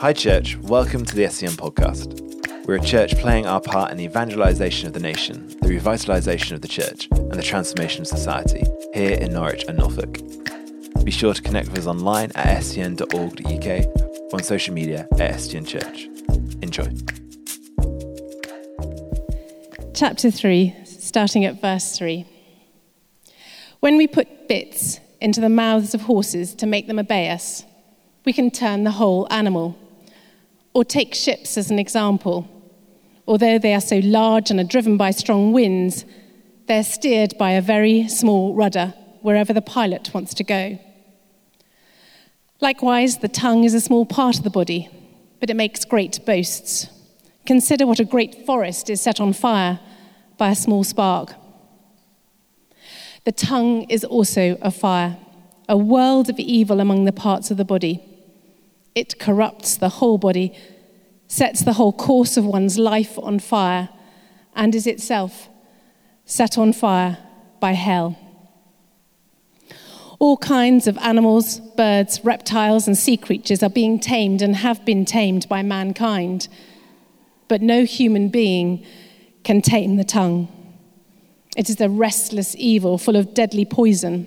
Hi, church. Welcome to the SCN podcast. We're a church playing our part in the evangelization of the nation, the revitalization of the church, and the transformation of society here in Norwich and Norfolk. Be sure to connect with us online at scn.org.uk or on social media at SCN Church. Enjoy. Chapter 3, starting at verse 3. When we put bits into the mouths of horses to make them obey us, we can turn the whole animal. Or take ships as an example. Although they are so large and are driven by strong winds, they're steered by a very small rudder wherever the pilot wants to go. Likewise, the tongue is a small part of the body, but it makes great boasts. Consider what a great forest is set on fire by a small spark. The tongue is also a fire, a world of evil among the parts of the body. It corrupts the whole body, sets the whole course of one's life on fire, and is itself set on fire by hell. All kinds of animals, birds, reptiles, and sea creatures are being tamed and have been tamed by mankind, but no human being can tame the tongue. It is a restless evil full of deadly poison.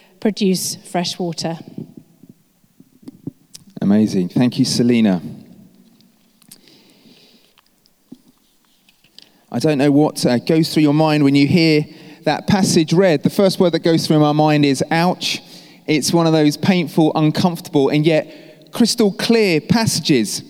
produce fresh water. Amazing. Thank you, Selena. I don't know what uh, goes through your mind when you hear that passage read. The first word that goes through my mind is ouch. It's one of those painful, uncomfortable, and yet crystal clear passages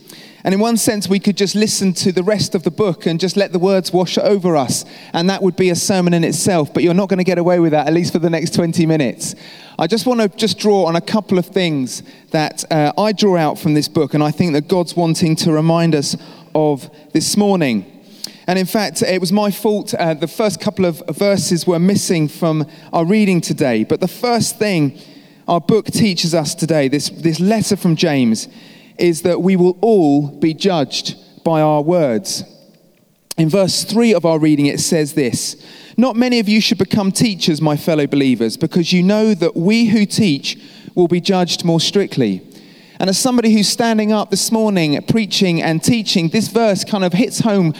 and in one sense, we could just listen to the rest of the book and just let the words wash over us. And that would be a sermon in itself. But you're not going to get away with that, at least for the next 20 minutes. I just want to just draw on a couple of things that uh, I draw out from this book. And I think that God's wanting to remind us of this morning. And in fact, it was my fault. Uh, the first couple of verses were missing from our reading today. But the first thing our book teaches us today, this, this letter from James, is that we will all be judged by our words. In verse 3 of our reading, it says this Not many of you should become teachers, my fellow believers, because you know that we who teach will be judged more strictly. And as somebody who's standing up this morning preaching and teaching, this verse kind of hits home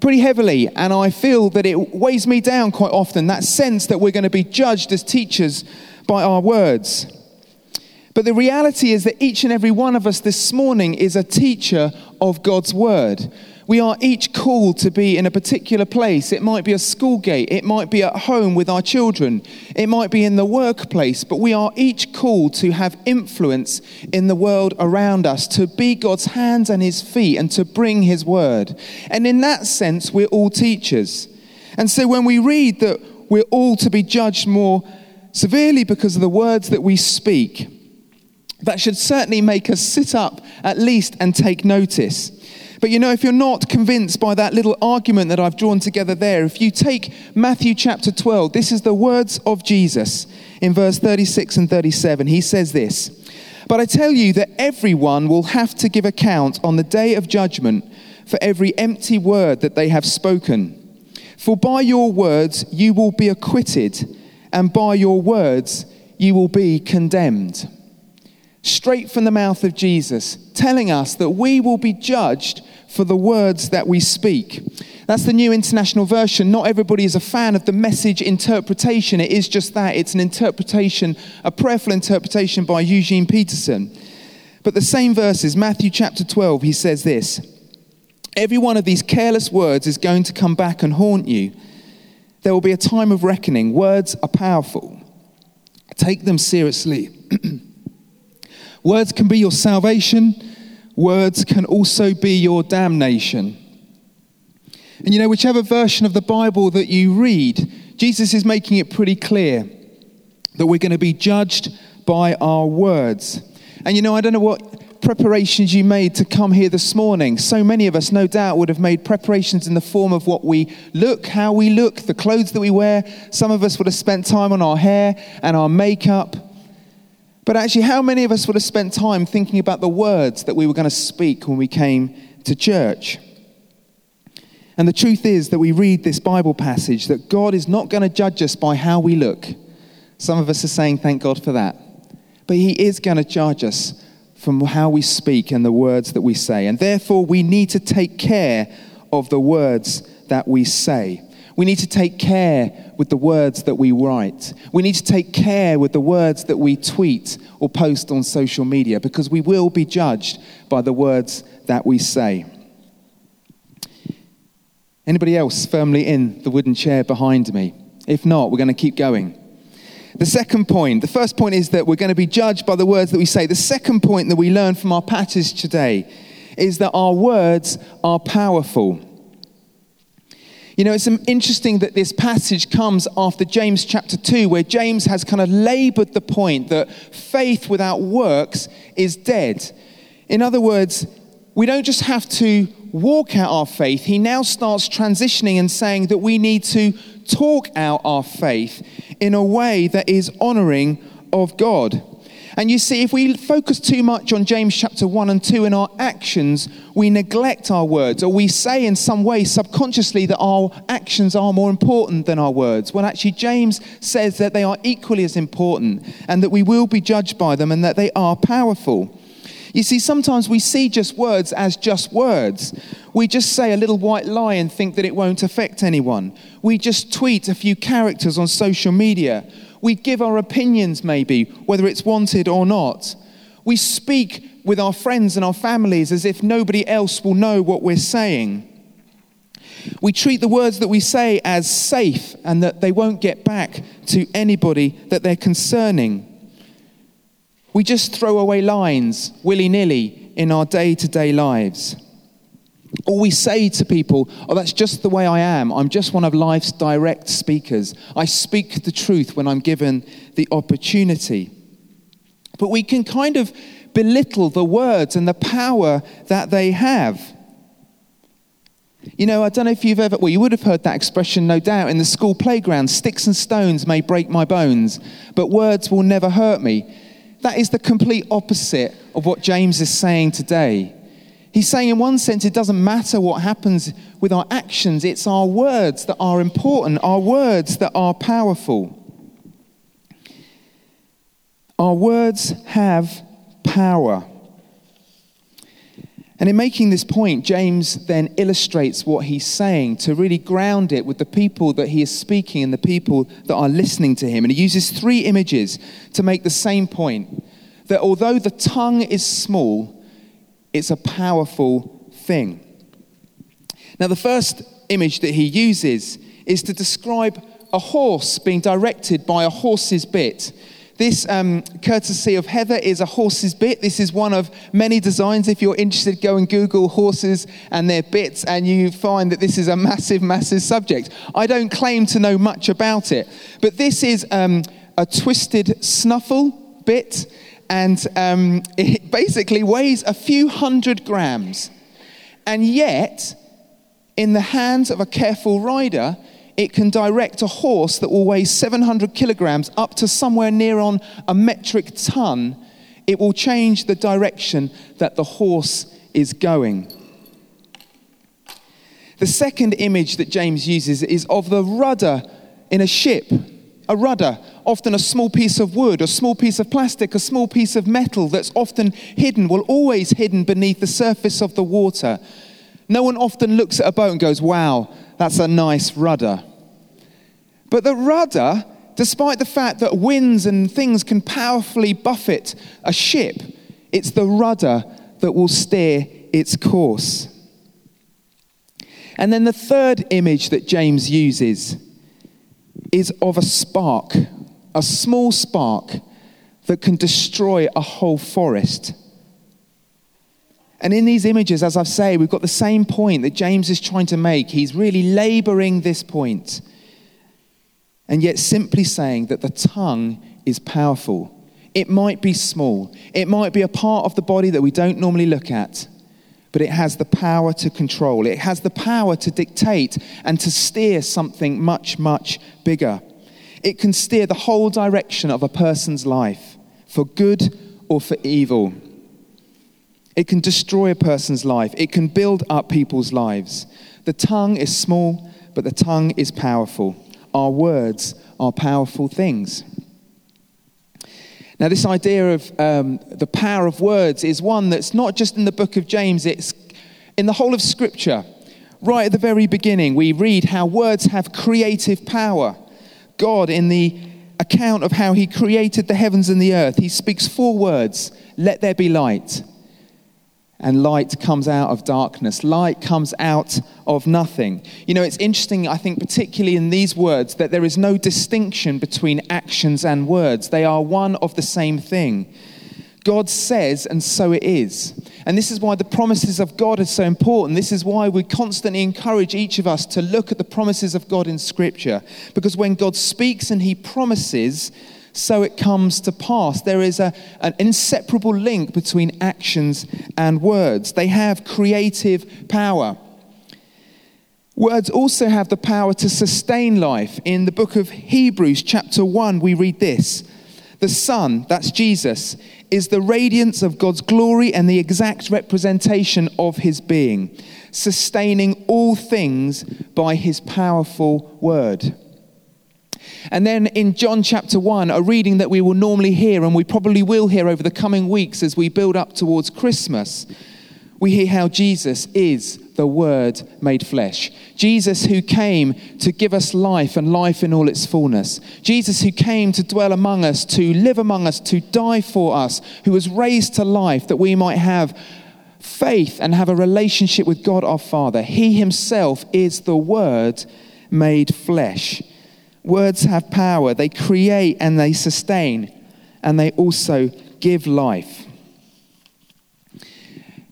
pretty heavily. And I feel that it weighs me down quite often that sense that we're going to be judged as teachers by our words. But the reality is that each and every one of us this morning is a teacher of God's word. We are each called to be in a particular place. It might be a school gate, it might be at home with our children, it might be in the workplace, but we are each called to have influence in the world around us, to be God's hands and his feet, and to bring his word. And in that sense, we're all teachers. And so when we read that we're all to be judged more severely because of the words that we speak, that should certainly make us sit up at least and take notice. But you know, if you're not convinced by that little argument that I've drawn together there, if you take Matthew chapter 12, this is the words of Jesus in verse 36 and 37. He says this But I tell you that everyone will have to give account on the day of judgment for every empty word that they have spoken. For by your words you will be acquitted, and by your words you will be condemned straight from the mouth of Jesus, telling us that we will be judged for the words that we speak. That's the New International Version. Not everybody is a fan of the message interpretation. It is just that it's an interpretation, a prayerful interpretation by Eugene Peterson. But the same verses, Matthew chapter 12, he says this Every one of these careless words is going to come back and haunt you. There will be a time of reckoning. Words are powerful. Take them seriously. Words can be your salvation, words can also be your damnation. And you know, whichever version of the Bible that you read, Jesus is making it pretty clear that we're going to be judged by our words. And you know, I don't know what preparations you made to come here this morning. So many of us, no doubt, would have made preparations in the form of what we look, how we look, the clothes that we wear. Some of us would have spent time on our hair and our makeup. But actually, how many of us would have spent time thinking about the words that we were going to speak when we came to church? And the truth is that we read this Bible passage that God is not going to judge us by how we look. Some of us are saying, thank God for that. But He is going to judge us from how we speak and the words that we say. And therefore, we need to take care of the words that we say. We need to take care with the words that we write. We need to take care with the words that we tweet or post on social media because we will be judged by the words that we say. Anybody else firmly in the wooden chair behind me? If not, we're going to keep going. The second point, the first point is that we're going to be judged by the words that we say. The second point that we learn from our passage today is that our words are powerful. You know, it's interesting that this passage comes after James chapter 2, where James has kind of labored the point that faith without works is dead. In other words, we don't just have to walk out our faith, he now starts transitioning and saying that we need to talk out our faith in a way that is honoring of God. And you see, if we focus too much on James chapter 1 and 2 in our actions, we neglect our words, or we say in some way subconsciously that our actions are more important than our words. When actually, James says that they are equally as important and that we will be judged by them and that they are powerful. You see, sometimes we see just words as just words. We just say a little white lie and think that it won't affect anyone. We just tweet a few characters on social media. We give our opinions, maybe, whether it's wanted or not. We speak with our friends and our families as if nobody else will know what we're saying. We treat the words that we say as safe and that they won't get back to anybody that they're concerning. We just throw away lines willy nilly in our day to day lives. Or we say to people, oh, that's just the way I am. I'm just one of life's direct speakers. I speak the truth when I'm given the opportunity. But we can kind of belittle the words and the power that they have. You know, I don't know if you've ever, well, you would have heard that expression, no doubt, in the school playground sticks and stones may break my bones, but words will never hurt me. That is the complete opposite of what James is saying today. He's saying, in one sense, it doesn't matter what happens with our actions, it's our words that are important, our words that are powerful. Our words have power. And in making this point, James then illustrates what he's saying to really ground it with the people that he is speaking and the people that are listening to him. And he uses three images to make the same point that although the tongue is small, it's a powerful thing. Now, the first image that he uses is to describe a horse being directed by a horse's bit. This, um, courtesy of Heather, is a horse's bit. This is one of many designs. If you're interested, go and Google horses and their bits, and you find that this is a massive, massive subject. I don't claim to know much about it, but this is um, a twisted snaffle bit, and um, it basically weighs a few hundred grams. And yet, in the hands of a careful rider, it can direct a horse that will weigh 700 kilograms up to somewhere near on a metric ton. It will change the direction that the horse is going. The second image that James uses is of the rudder in a ship. A rudder, often a small piece of wood, a small piece of plastic, a small piece of metal that's often hidden, well, always hidden beneath the surface of the water. No one often looks at a boat and goes, wow, that's a nice rudder. But the rudder, despite the fact that winds and things can powerfully buffet a ship, it's the rudder that will steer its course. And then the third image that James uses is of a spark, a small spark that can destroy a whole forest. And in these images, as I say, we've got the same point that James is trying to make. He's really laboring this point and yet simply saying that the tongue is powerful. It might be small, it might be a part of the body that we don't normally look at, but it has the power to control. It has the power to dictate and to steer something much, much bigger. It can steer the whole direction of a person's life for good or for evil. It can destroy a person's life. It can build up people's lives. The tongue is small, but the tongue is powerful. Our words are powerful things. Now, this idea of um, the power of words is one that's not just in the book of James, it's in the whole of Scripture. Right at the very beginning, we read how words have creative power. God, in the account of how He created the heavens and the earth, He speaks four words let there be light and light comes out of darkness. Light comes out of nothing. You know, it's interesting, I think, particularly in these words, that there is no distinction between actions and words. They are one of the same thing. God says, and so it is. And this is why the promises of God are so important. This is why we constantly encourage each of us to look at the promises of God in Scripture. Because when God speaks and He promises, so it comes to pass. There is a, an inseparable link between actions and words, they have creative power. Words also have the power to sustain life. In the book of Hebrews, chapter 1, we read this The Son, that's Jesus, is the radiance of God's glory and the exact representation of his being, sustaining all things by his powerful word. And then in John chapter 1, a reading that we will normally hear and we probably will hear over the coming weeks as we build up towards Christmas, we hear how Jesus is the Word made flesh. Jesus who came to give us life and life in all its fullness. Jesus who came to dwell among us, to live among us, to die for us, who was raised to life that we might have faith and have a relationship with God our Father. He himself is the Word made flesh. Words have power, they create and they sustain, and they also give life.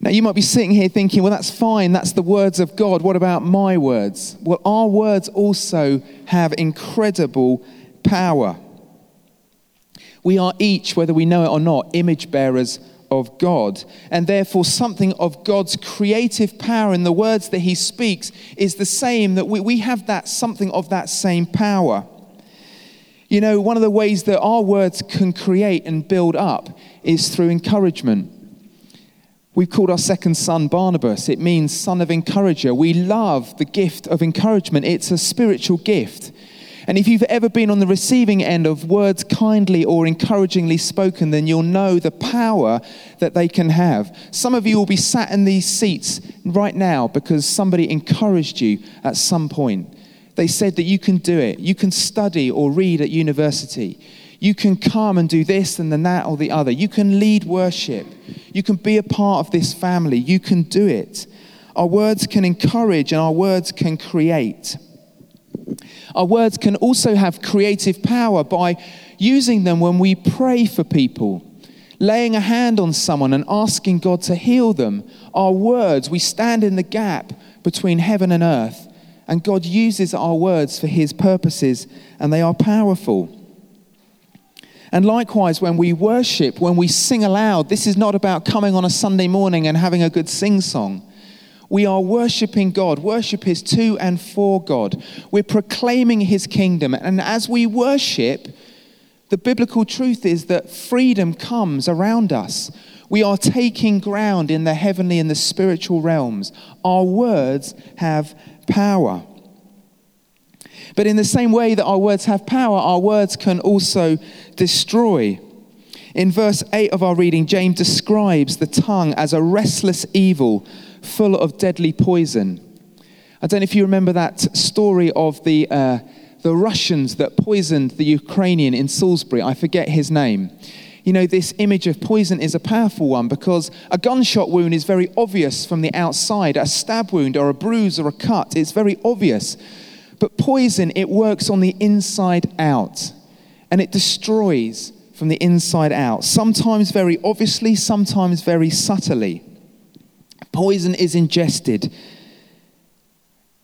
Now, you might be sitting here thinking, well, that's fine, that's the words of God. What about my words? Well, our words also have incredible power. We are each, whether we know it or not, image bearers of God. And therefore, something of God's creative power in the words that He speaks is the same, that we, we have that something of that same power. You know, one of the ways that our words can create and build up is through encouragement. We've called our second son Barnabas. It means son of encourager. We love the gift of encouragement, it's a spiritual gift. And if you've ever been on the receiving end of words kindly or encouragingly spoken, then you'll know the power that they can have. Some of you will be sat in these seats right now because somebody encouraged you at some point. They said that you can do it. You can study or read at university. You can come and do this and then that or the other. You can lead worship. You can be a part of this family. You can do it. Our words can encourage and our words can create. Our words can also have creative power by using them when we pray for people, laying a hand on someone and asking God to heal them. Our words, we stand in the gap between heaven and earth, and God uses our words for his purposes, and they are powerful. And likewise, when we worship, when we sing aloud, this is not about coming on a Sunday morning and having a good sing song. We are worshiping God. Worship is to and for God. We're proclaiming his kingdom. And as we worship, the biblical truth is that freedom comes around us. We are taking ground in the heavenly and the spiritual realms. Our words have power. But in the same way that our words have power, our words can also destroy. In verse 8 of our reading, James describes the tongue as a restless evil full of deadly poison. I don't know if you remember that story of the, uh, the Russians that poisoned the Ukrainian in Salisbury. I forget his name. You know, this image of poison is a powerful one because a gunshot wound is very obvious from the outside. A stab wound or a bruise or a cut, it's very obvious. But poison, it works on the inside out and it destroys from the inside out, sometimes very obviously, sometimes very subtly. Poison is ingested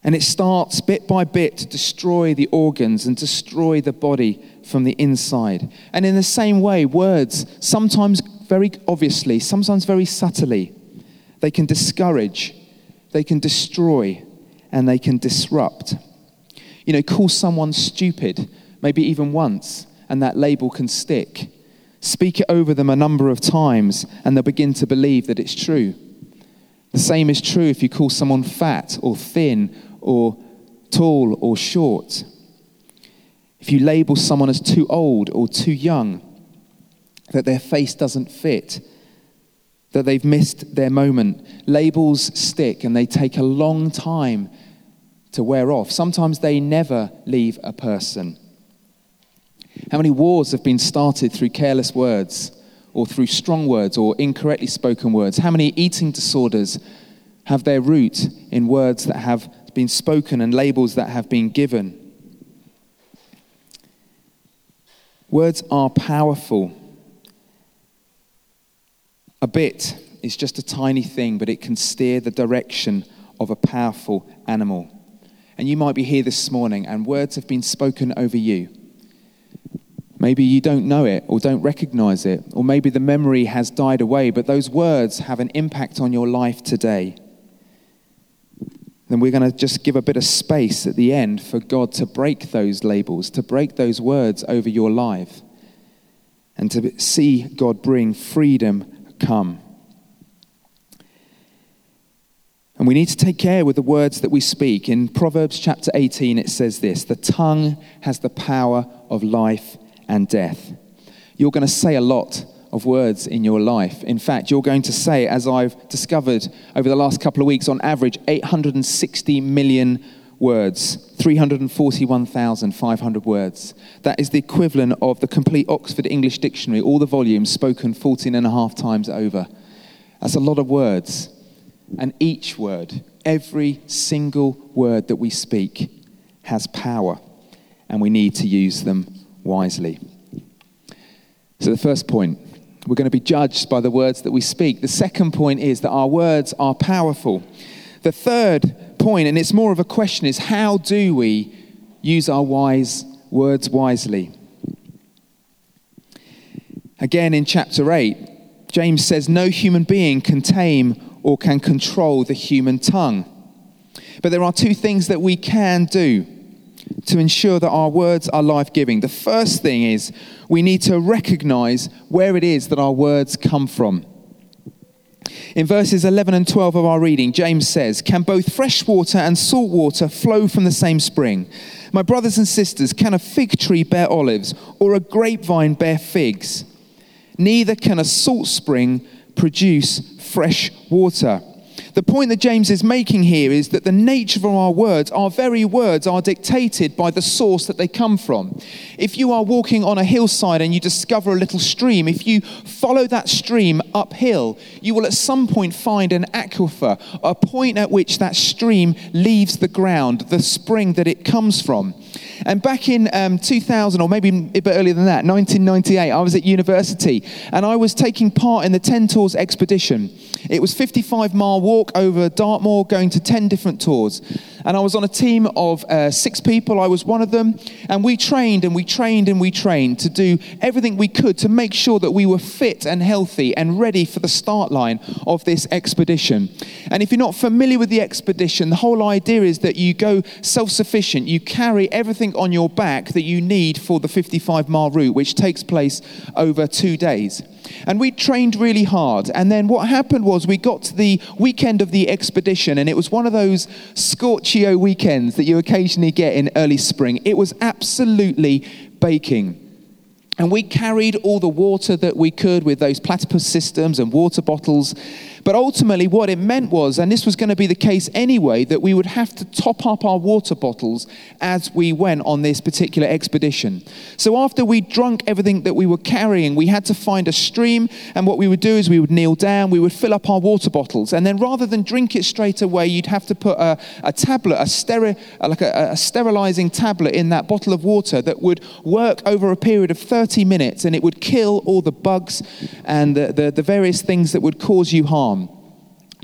and it starts bit by bit to destroy the organs and destroy the body from the inside. And in the same way, words, sometimes very obviously, sometimes very subtly, they can discourage, they can destroy, and they can disrupt. You know, call someone stupid, maybe even once, and that label can stick. Speak it over them a number of times, and they'll begin to believe that it's true. The same is true if you call someone fat or thin or tall or short. If you label someone as too old or too young, that their face doesn't fit, that they've missed their moment, labels stick and they take a long time to wear off. Sometimes they never leave a person. How many wars have been started through careless words or through strong words or incorrectly spoken words? How many eating disorders have their root in words that have been spoken and labels that have been given? Words are powerful. A bit is just a tiny thing, but it can steer the direction of a powerful animal. And you might be here this morning and words have been spoken over you. Maybe you don't know it or don't recognize it, or maybe the memory has died away, but those words have an impact on your life today. Then we're going to just give a bit of space at the end for God to break those labels, to break those words over your life, and to see God bring freedom come. And we need to take care with the words that we speak. In Proverbs chapter 18, it says this The tongue has the power of life and death. You're going to say a lot of words in your life. In fact, you're going to say, as I've discovered over the last couple of weeks, on average, 860 million words, 341,500 words. That is the equivalent of the complete Oxford English Dictionary, all the volumes spoken 14 and a half times over. That's a lot of words. And each word, every single word that we speak, has power, and we need to use them wisely. So, the first point we're going to be judged by the words that we speak. The second point is that our words are powerful. The third point, and it's more of a question, is how do we use our wise words wisely? Again, in chapter 8, James says, No human being can tame or can control the human tongue. But there are two things that we can do to ensure that our words are life giving. The first thing is we need to recognize where it is that our words come from. In verses 11 and 12 of our reading, James says, Can both fresh water and salt water flow from the same spring? My brothers and sisters, can a fig tree bear olives or a grapevine bear figs? Neither can a salt spring produce fresh water. The point that James is making here is that the nature of our words, our very words, are dictated by the source that they come from. If you are walking on a hillside and you discover a little stream, if you follow that stream uphill, you will at some point find an aquifer, a point at which that stream leaves the ground, the spring that it comes from. And back in um, 2000, or maybe a bit earlier than that, 1998, I was at university and I was taking part in the 10 Tors expedition. It was 55 mile walk over Dartmoor, going to 10 different tors. And I was on a team of uh, six people. I was one of them. And we trained and we trained and we trained to do everything we could to make sure that we were fit and healthy and ready for the start line of this expedition. And if you're not familiar with the expedition, the whole idea is that you go self sufficient. You carry everything on your back that you need for the 55 mile route, which takes place over two days. And we trained really hard. And then what happened was we got to the weekend of the expedition, and it was one of those scorchio weekends that you occasionally get in early spring. It was absolutely baking. And we carried all the water that we could with those platypus systems and water bottles. But ultimately, what it meant was, and this was going to be the case anyway, that we would have to top up our water bottles as we went on this particular expedition. So after we drunk everything that we were carrying, we had to find a stream. And what we would do is we would kneel down, we would fill up our water bottles. And then rather than drink it straight away, you'd have to put a, a tablet, a, steri- uh, like a, a sterilizing tablet in that bottle of water that would work over a period of 30 minutes and it would kill all the bugs and the, the, the various things that would cause you harm.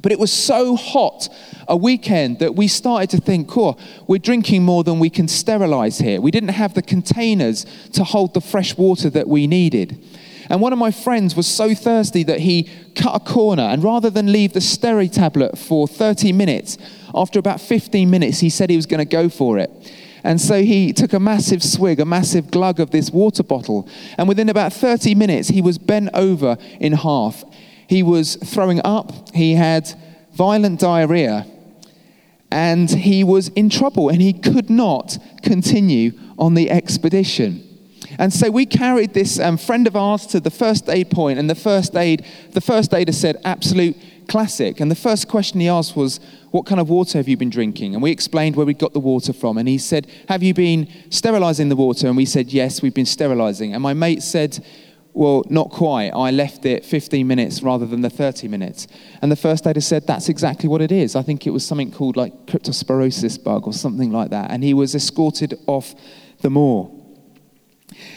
But it was so hot a weekend that we started to think, cool, we're drinking more than we can sterilize here. We didn't have the containers to hold the fresh water that we needed. And one of my friends was so thirsty that he cut a corner, and rather than leave the Steri tablet for 30 minutes, after about 15 minutes, he said he was going to go for it. And so he took a massive swig, a massive glug of this water bottle. And within about 30 minutes, he was bent over in half. He was throwing up, he had violent diarrhea, and he was in trouble, and he could not continue on the expedition. And so we carried this um, friend of ours to the first aid point, and the first aid, the first aider said, absolute classic. And the first question he asked was, What kind of water have you been drinking? And we explained where we got the water from. And he said, Have you been sterilizing the water? And we said, Yes, we've been sterilizing. And my mate said, well, not quite. I left it 15 minutes rather than the 30 minutes. And the first aider said, That's exactly what it is. I think it was something called like cryptosporosis bug or something like that. And he was escorted off the moor.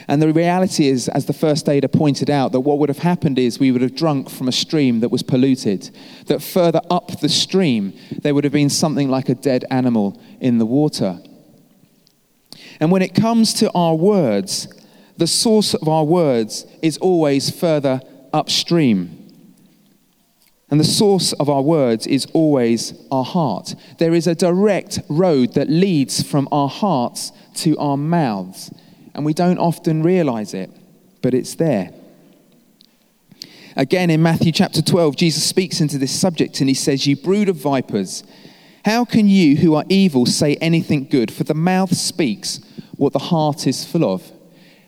And the reality is, as the first aider pointed out, that what would have happened is we would have drunk from a stream that was polluted. That further up the stream, there would have been something like a dead animal in the water. And when it comes to our words, the source of our words is always further upstream. And the source of our words is always our heart. There is a direct road that leads from our hearts to our mouths. And we don't often realize it, but it's there. Again, in Matthew chapter 12, Jesus speaks into this subject and he says, You brood of vipers, how can you who are evil say anything good? For the mouth speaks what the heart is full of.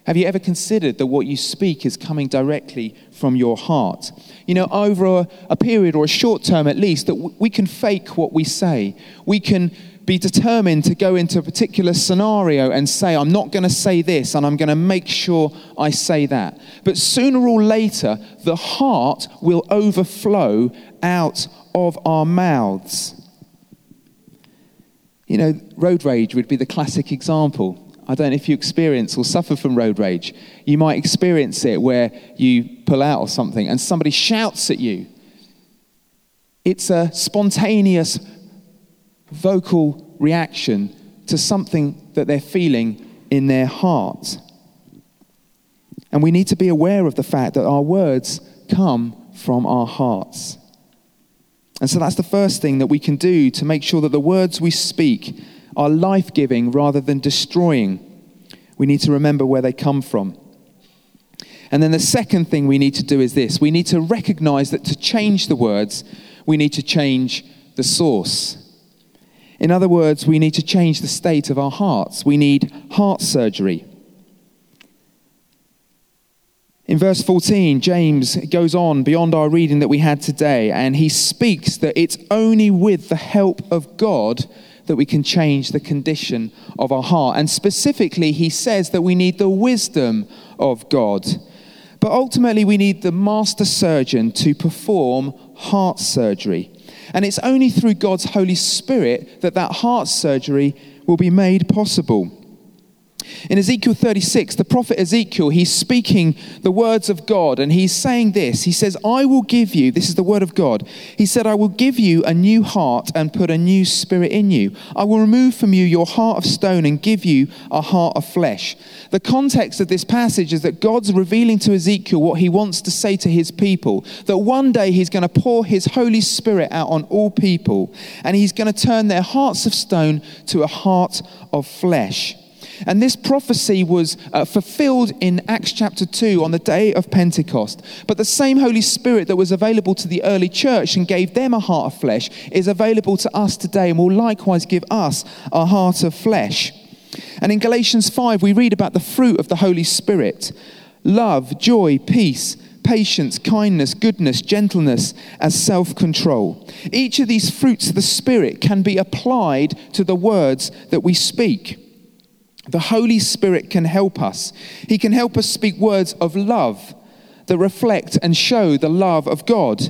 Have you ever considered that what you speak is coming directly from your heart? You know, over a, a period or a short term at least, that w- we can fake what we say. We can be determined to go into a particular scenario and say, I'm not going to say this and I'm going to make sure I say that. But sooner or later, the heart will overflow out of our mouths. You know, road rage would be the classic example. I don't know if you experience or suffer from road rage. You might experience it where you pull out or something and somebody shouts at you. It's a spontaneous vocal reaction to something that they're feeling in their heart. And we need to be aware of the fact that our words come from our hearts. And so that's the first thing that we can do to make sure that the words we speak are life giving rather than destroying. We need to remember where they come from. And then the second thing we need to do is this we need to recognize that to change the words, we need to change the source. In other words, we need to change the state of our hearts. We need heart surgery. In verse 14, James goes on beyond our reading that we had today, and he speaks that it's only with the help of God that we can change the condition of our heart. And specifically, he says that we need the wisdom of God. But ultimately, we need the master surgeon to perform heart surgery. And it's only through God's Holy Spirit that that heart surgery will be made possible. In Ezekiel 36, the prophet Ezekiel, he's speaking the words of God and he's saying this. He says, I will give you, this is the word of God. He said, I will give you a new heart and put a new spirit in you. I will remove from you your heart of stone and give you a heart of flesh. The context of this passage is that God's revealing to Ezekiel what he wants to say to his people. That one day he's going to pour his Holy Spirit out on all people and he's going to turn their hearts of stone to a heart of flesh. And this prophecy was uh, fulfilled in Acts chapter 2 on the day of Pentecost. But the same Holy Spirit that was available to the early church and gave them a heart of flesh is available to us today and will likewise give us a heart of flesh. And in Galatians 5, we read about the fruit of the Holy Spirit love, joy, peace, patience, kindness, goodness, gentleness, as self control. Each of these fruits of the Spirit can be applied to the words that we speak. The Holy Spirit can help us. He can help us speak words of love that reflect and show the love of God.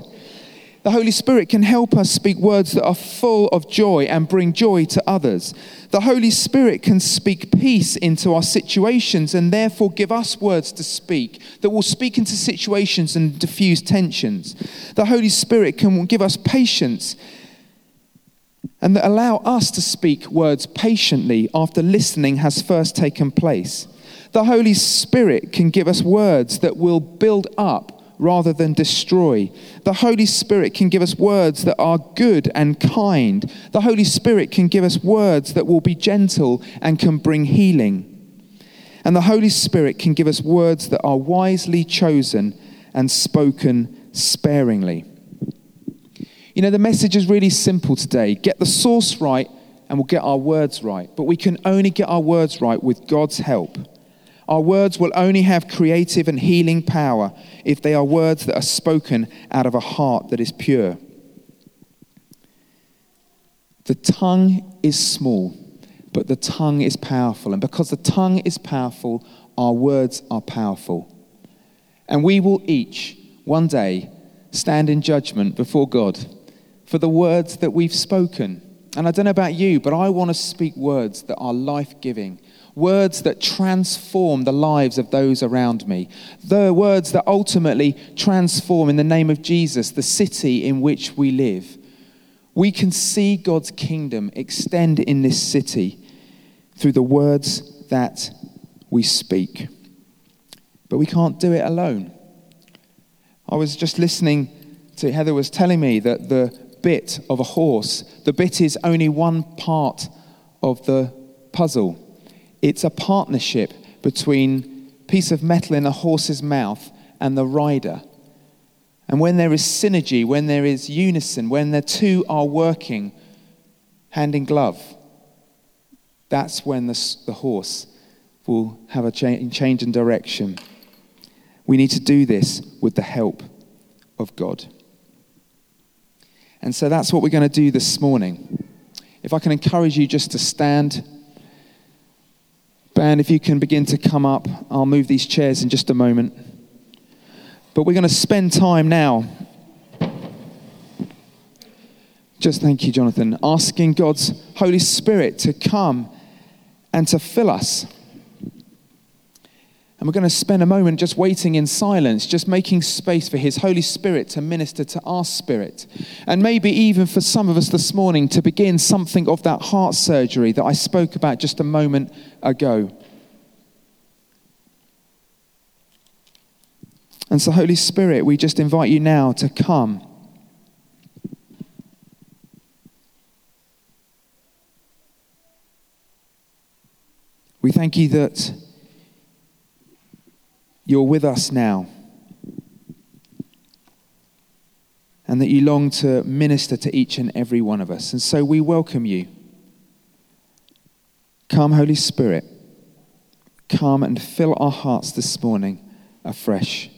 The Holy Spirit can help us speak words that are full of joy and bring joy to others. The Holy Spirit can speak peace into our situations and therefore give us words to speak that will speak into situations and diffuse tensions. The Holy Spirit can give us patience and that allow us to speak words patiently after listening has first taken place. The Holy Spirit can give us words that will build up rather than destroy. The Holy Spirit can give us words that are good and kind. The Holy Spirit can give us words that will be gentle and can bring healing. And the Holy Spirit can give us words that are wisely chosen and spoken sparingly. You know, the message is really simple today get the source right, and we'll get our words right. But we can only get our words right with God's help. Our words will only have creative and healing power if they are words that are spoken out of a heart that is pure. The tongue is small, but the tongue is powerful. And because the tongue is powerful, our words are powerful. And we will each, one day, stand in judgment before God for the words that we've spoken. And I don't know about you, but I want to speak words that are life giving, words that transform the lives of those around me, the words that ultimately transform, in the name of Jesus, the city in which we live. We can see God's kingdom extend in this city through the words that we speak. But we can't do it alone. I was just listening to Heather was telling me that the bit of a horse. The bit is only one part of the puzzle. It's a partnership between piece of metal in a horse's mouth and the rider. And when there is synergy, when there is unison, when the two are working hand in glove, that's when the, the horse will have a change in direction. We need to do this with the help of God. And so that's what we're going to do this morning. If I can encourage you just to stand. Ben, if you can begin to come up, I'll move these chairs in just a moment. But we're going to spend time now. Just thank you, Jonathan. Asking God's Holy Spirit to come and to fill us. And we're going to spend a moment just waiting in silence, just making space for His Holy Spirit to minister to our spirit. And maybe even for some of us this morning to begin something of that heart surgery that I spoke about just a moment ago. And so, Holy Spirit, we just invite you now to come. We thank you that you're with us now. And that you long to minister to each and every one of us. And so we welcome you. Come, Holy Spirit. Come and fill our hearts this morning afresh.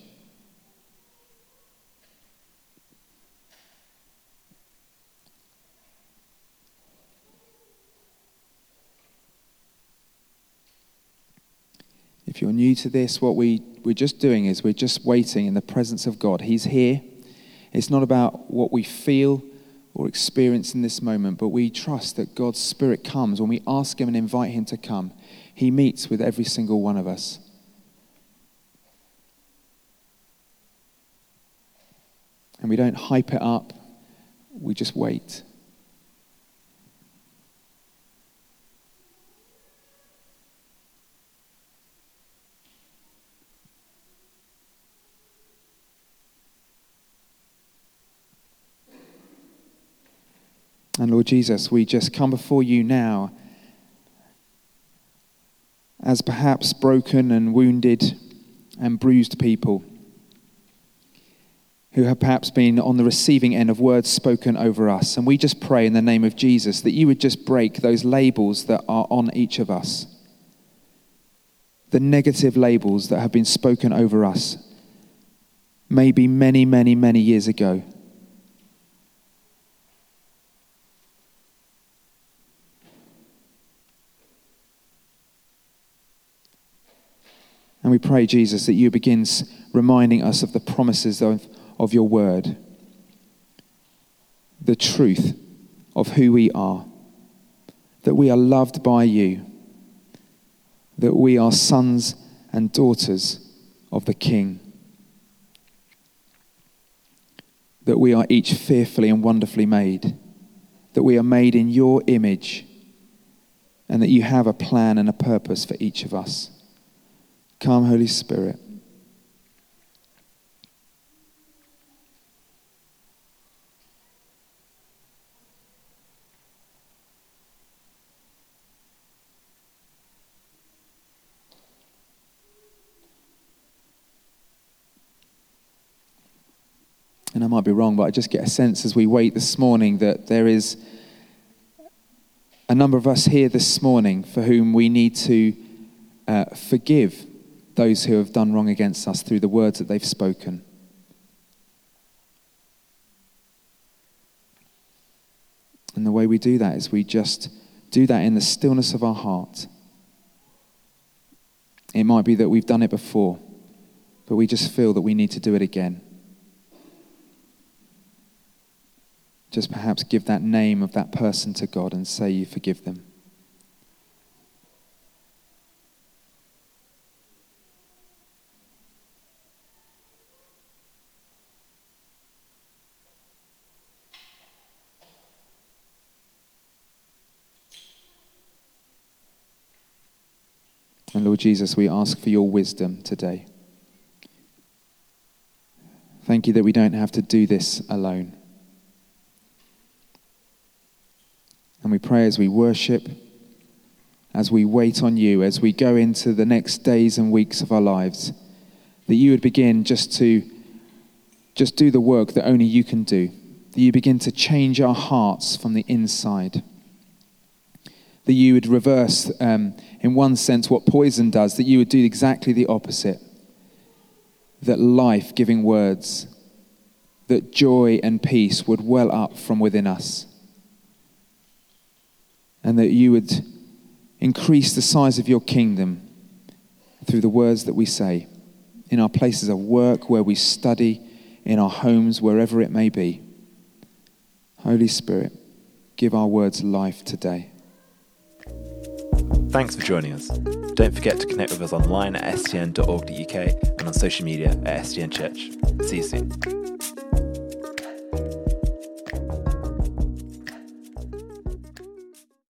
If you're new to this, what we, we're just doing is we're just waiting in the presence of God. He's here. It's not about what we feel or experience in this moment, but we trust that God's Spirit comes when we ask Him and invite Him to come. He meets with every single one of us. And we don't hype it up, we just wait. And Lord Jesus, we just come before you now as perhaps broken and wounded and bruised people who have perhaps been on the receiving end of words spoken over us. And we just pray in the name of Jesus that you would just break those labels that are on each of us, the negative labels that have been spoken over us, maybe many, many, many years ago. And we pray, Jesus, that you begins reminding us of the promises of, of your word. the truth of who we are that we are loved by you, that we are sons and daughters of the King, that we are each fearfully and wonderfully made, that we are made in your image, and that you have a plan and a purpose for each of us. Come, Holy Spirit. and I might be wrong, but I just get a sense as we wait this morning that there is a number of us here this morning for whom we need to uh, forgive those who have done wrong against us through the words that they've spoken. And the way we do that is we just do that in the stillness of our heart. It might be that we've done it before, but we just feel that we need to do it again. just perhaps give that name of that person to God and say you forgive them. And Lord Jesus, we ask for your wisdom today. Thank you that we don't have to do this alone. And we pray as we worship, as we wait on you, as we go into the next days and weeks of our lives, that you would begin just to just do the work that only you can do. That you begin to change our hearts from the inside. That you would reverse, um, in one sense, what poison does, that you would do exactly the opposite. That life giving words, that joy and peace would well up from within us and that you would increase the size of your kingdom through the words that we say in our places of work, where we study, in our homes, wherever it may be. Holy Spirit, give our words life today. Thanks for joining us. Don't forget to connect with us online at scn.org.uk and on social media at SCN Church. See you soon.